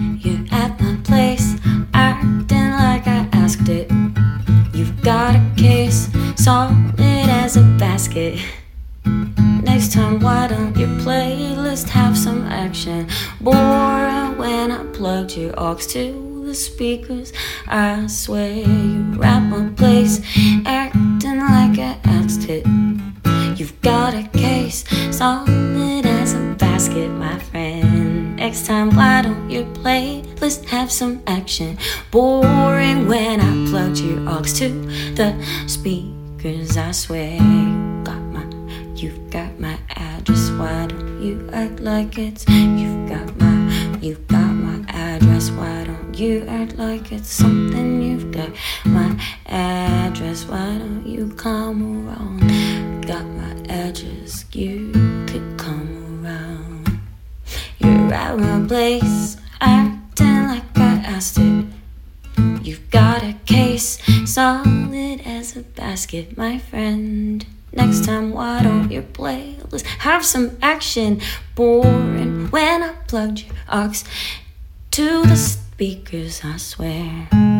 You're at my place, acting like I asked it. You've got a case, solid as a basket. Next time, why don't your playlist have some action? Boring when I plugged your aux to the speakers. I swear you're at my place, acting like I asked it. You've got a case, solid why don't your playlist have some action? Boring when I plugged your aux to the speakers. I swear you got my, you've got my address. Why don't you act like it's you've got my, you've got my address. Why don't you act like it's something you've got my address? Why don't you come around? Got my address. you could. My place, acting like I asked it. You've got a case, solid as a basket, my friend. Next time, why don't your playlist have some action? Boring when I plugged your aux to the speakers, I swear.